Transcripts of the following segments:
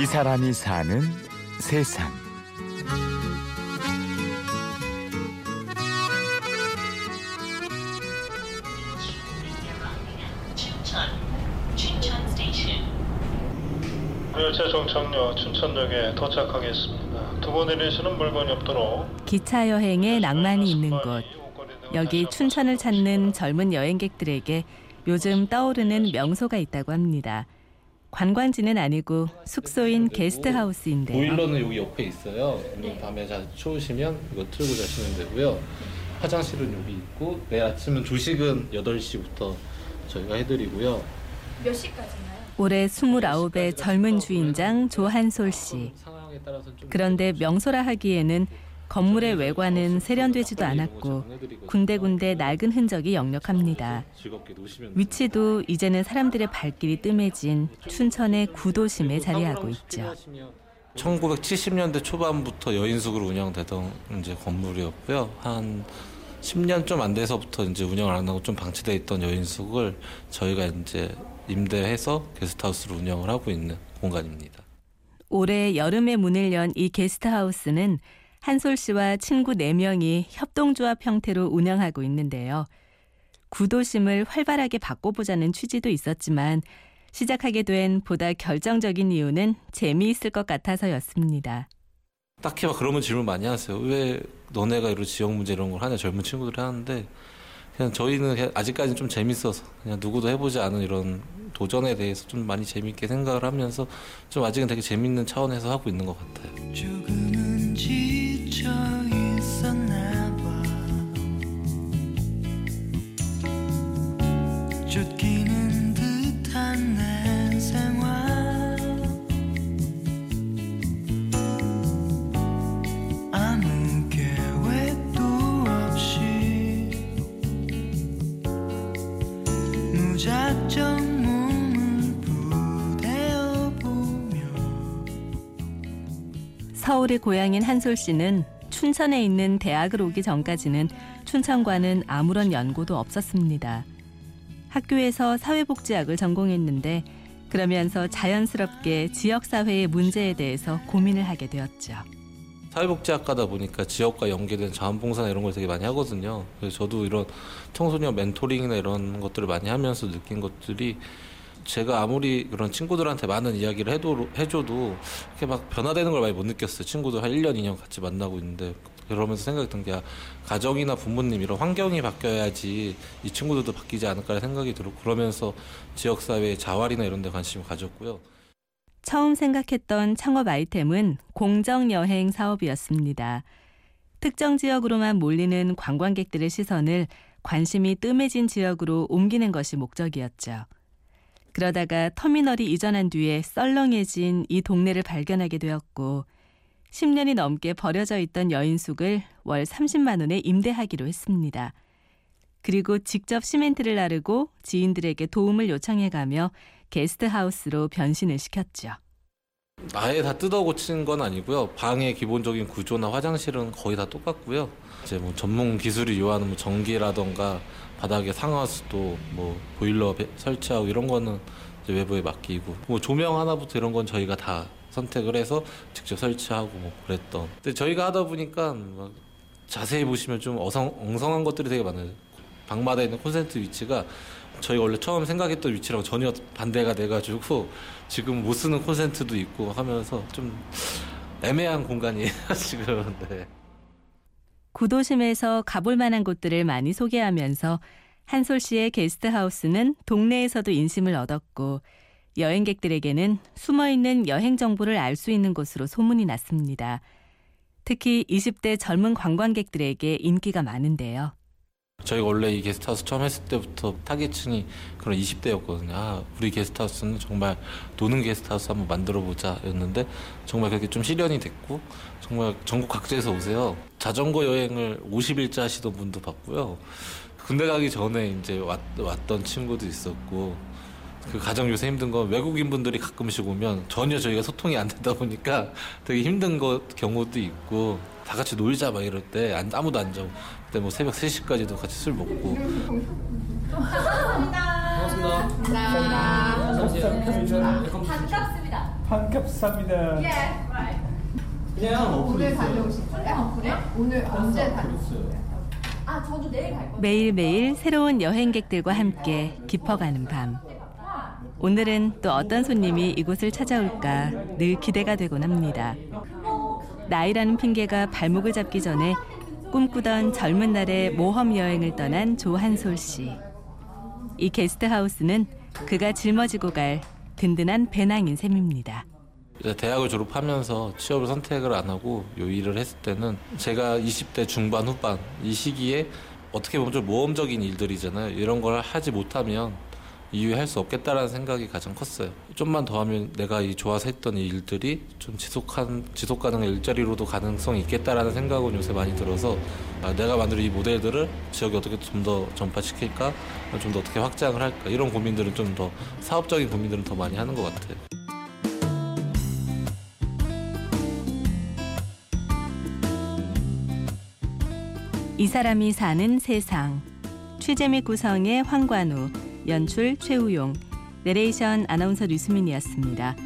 이 사람이 사는 세상. 열차 정착역 춘천역에 도착하겠습니다. 두고 내리시는 물건이 없도록 기차 여행에 낭만이 있는 곳. 여기 춘천을 찾는 젊은 여행객들에게 요즘 떠오르는 명소가 있다고 합니다. 관광지는 아니고 숙소인 게스트하우스인데요. 보일러는 여기 옆에 있어요. 밤에 자 추우시면 이거 틀고 자시면 되고요. 화장실은 여기 있고 내일 아침은 조식은 8시부터 저희가 해드리고요. 몇 시까지나요? 올해 29의 젊은 주인장 조한솔 씨. 그런데 명소라 하기에는 건물의 외관은 세련되지도 않았고 군데군데 낡은 흔적이 역력합니다. 위치도 이제는 사람들의 발길이 뜸해진 춘천의 구도심에 자리하고 있죠. 1970년대 초반부터 여인숙으로 운영되던 이제 건물이었고요. 한 10년 좀 안 돼서부터 이제 운영을 안 하고 좀 방치돼 있던 여인숙을 저희가 이제 임대해서 게스트하우스로 운영을 하고 있는 공간입니다. 올해 여름에 문을 연 이 게스트하우스는 한솔 씨와 친구 4명이 협동조합 형태로 운영하고 있는데요. 구도심을 활발하게 바꿔보자는 취지도 있었지만 시작하게 된 보다 결정적인 이유는 재미있을 것 같아서였습니다. 딱히 막 그러면 질문 많이 하세요. 왜 너네가 이런 지역 문제 이런 걸 하냐 젊은 친구들이 하는데 그냥 저희는 그냥 아직까지는 좀 재밌어서 그냥 누구도 해보지 않은 이런 도전에 대해서 좀 많이 재밌게 생각을 하면서 좀 아직은 되게 재밌는 차원에서 하고 있는 것 같아요. 서울의 고향인 한솔 씨는 춘천에 있는 대학을 오기 전까지는 춘천과는 아무런 연고도 없었습니다. 학교에서 사회복지학을 전공했는데 그러면서 자연스럽게 지역사회의 문제에 대해서 고민을 하게 되었죠. 사회복지학과다 보니까 지역과 연계된 자원봉사나 이런 걸 되게 많이 하거든요. 그래서 저도 이런 청소년 멘토링이나 이런 것들을 많이 하면서 느낀 것들이 제가 아무리 그런 친구들한테 많은 이야기를 해도, 해줘도 이렇게 막 변화되는 걸 많이 못 느꼈어요. 친구들 한 1년, 2년 같이 만나고 있는데 그러면서 생각했던 게 아, 가정이나 부모님 이런 환경이 바뀌어야지 이 친구들도 바뀌지 않을까 생각이 들고 그러면서 지역사회의 자활이나 이런 데 관심을 가졌고요. 처음 생각했던 창업 아이템은 공정여행 사업이었습니다. 특정 지역으로만 몰리는 관광객들의 시선을 관심이 뜸해진 지역으로 옮기는 것이 목적이었죠. 그러다가 터미널이 이전한 뒤에 썰렁해진 이 동네를 발견하게 되었고 10년이 넘게 버려져 있던 여인숙을 월 30만 원에 임대하기로 했습니다. 그리고 직접 시멘트를 나르고 지인들에게 도움을 요청해 가며 게스트하우스로 변신을 시켰죠. 아예 다 뜯어 고친 건 아니고요. 방의 기본적인 구조나 화장실은 거의 다 똑같고요. 이제 뭐 전문 기술이 요하는 뭐 전기라던가 바닥에 상하수도 뭐 보일러 배- 설치하고 이런 거는 이제 외부에 맡기고 뭐 조명 하나부터 이런 건 저희가 다 선택을 해서 직접 설치하고 뭐 그랬던. 근데 저희가 하다 보니까 막 자세히 보시면 좀 어성, 엉성한 것들이 되게 많아요. 방마다 있는 콘센트 위치가 저희가 원래 처음 생각했던 위치랑 전혀 반대가 돼가지고 지금 못 쓰는 콘센트도 있고 하면서 좀 애매한 공간이에요 지금. 네. 구도심에서 가볼 만한 곳들을 많이 소개하면서 한솔 씨의 게스트하우스는 동네에서도 인심을 얻었고 여행객들에게는 숨어 있는 여행 정보를 알 수 있는 곳으로 소문이 났습니다. 특히 20대 젊은 관광객들에게 인기가 많은데요. 저희가 원래 이 게스트하우스 처음 했을 때부터 타겟층이 그런 20대였거든요. 아, 우리 게스트하우스는 정말 노는 게스트하우스 한번 만들어보자 였는데 정말 그렇게 좀 실현이 됐고 정말 전국 각지에서 오세요. 자전거 여행을 50일째 하시던 분도 봤고요. 군대 가기 전에 이제 왔, 왔던 친구도 있었고 그 가장 요새 힘든 건 외국인 분들이 가끔씩 오면 전혀 저희가 소통이 안 되다 보니까 되게 힘든 것 경우도 있고 다 같이 놀자 막 이럴 때 안- 아무도 안 자고 그때 뭐 새벽 3시까지도 같이 술 먹고 반갑습니다. 반갑습니다. 반갑습니다. 반갑습니다. 반갑습니다. 그냥 오늘 다녀오실까요? 그래? 오늘 언제 다녀오실까요? 아, 저도 내일 갈 거예요. 매일매일 새로운 여행객들과 함께 깊어가는 밤. 오늘은 또 어떤 손님이 이곳을 찾아올까 늘 기대가 되곤 합니다. 나이라는 핑계가 발목을 잡기 전에 꿈꾸던 젊은 날의 모험 여행을 떠난 조한솔 씨. 이 게스트하우스는 그가 짊어지고 갈 든든한 배낭인 셈입니다. 대학을 졸업하면서 취업을 선택을 안 하고 요 일을 했을 때는 제가 20대 중반 후반 이 시기에 어떻게 보면 좀 모험적인 일들이잖아요. 이런 걸 하지 못하면 이후에 할수 없겠다라는 생각이 가장 컸어요. 좀만 더 하면 내가 이 좋아서 했던 이 일들이 좀 지속한 지속 가능한 일자리로도 가능성이 있겠다라는 생각은 요새 많이 들어서 아, 내가 만든 이 모델들을 지역에 어떻게 좀 더 전파시킬까, 좀 더 어떻게 확장을 할까 이런 고민들은 좀 더 사업적인 고민들은 더 많이 하는 것 같아요. 이 사람이 사는 세상. 취재 및 구성의 황관우, 연출 최우용, 내레이션 아나운서 류수민이었습니다.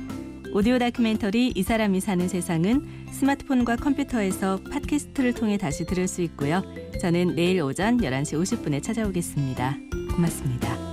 오디오 다큐멘터리 이 사람이 사는 세상은 스마트폰과 컴퓨터에서 팟캐스트를 통해 다시 들을 수 있고요. 저는 내일 오전 11시 50분에 찾아오겠습니다. 고맙습니다.